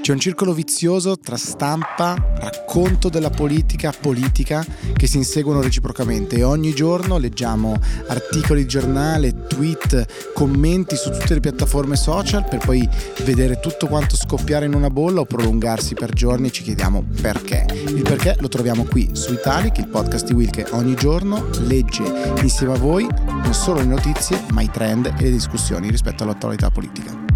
C'è un circolo vizioso tra stampa, racconto della politica, politica che si inseguono reciprocamente e ogni giorno leggiamo articoli di giornale, tweet, commenti su tutte le piattaforme social per poi vedere tutto quanto scoppiare in una bolla o prolungarsi per giorni e ci chiediamo perché. Il perché lo troviamo qui su Italic, il podcast di Will che ogni giorno legge insieme a voi non solo le notizie ma i trend e le discussioni rispetto all'attualità politica.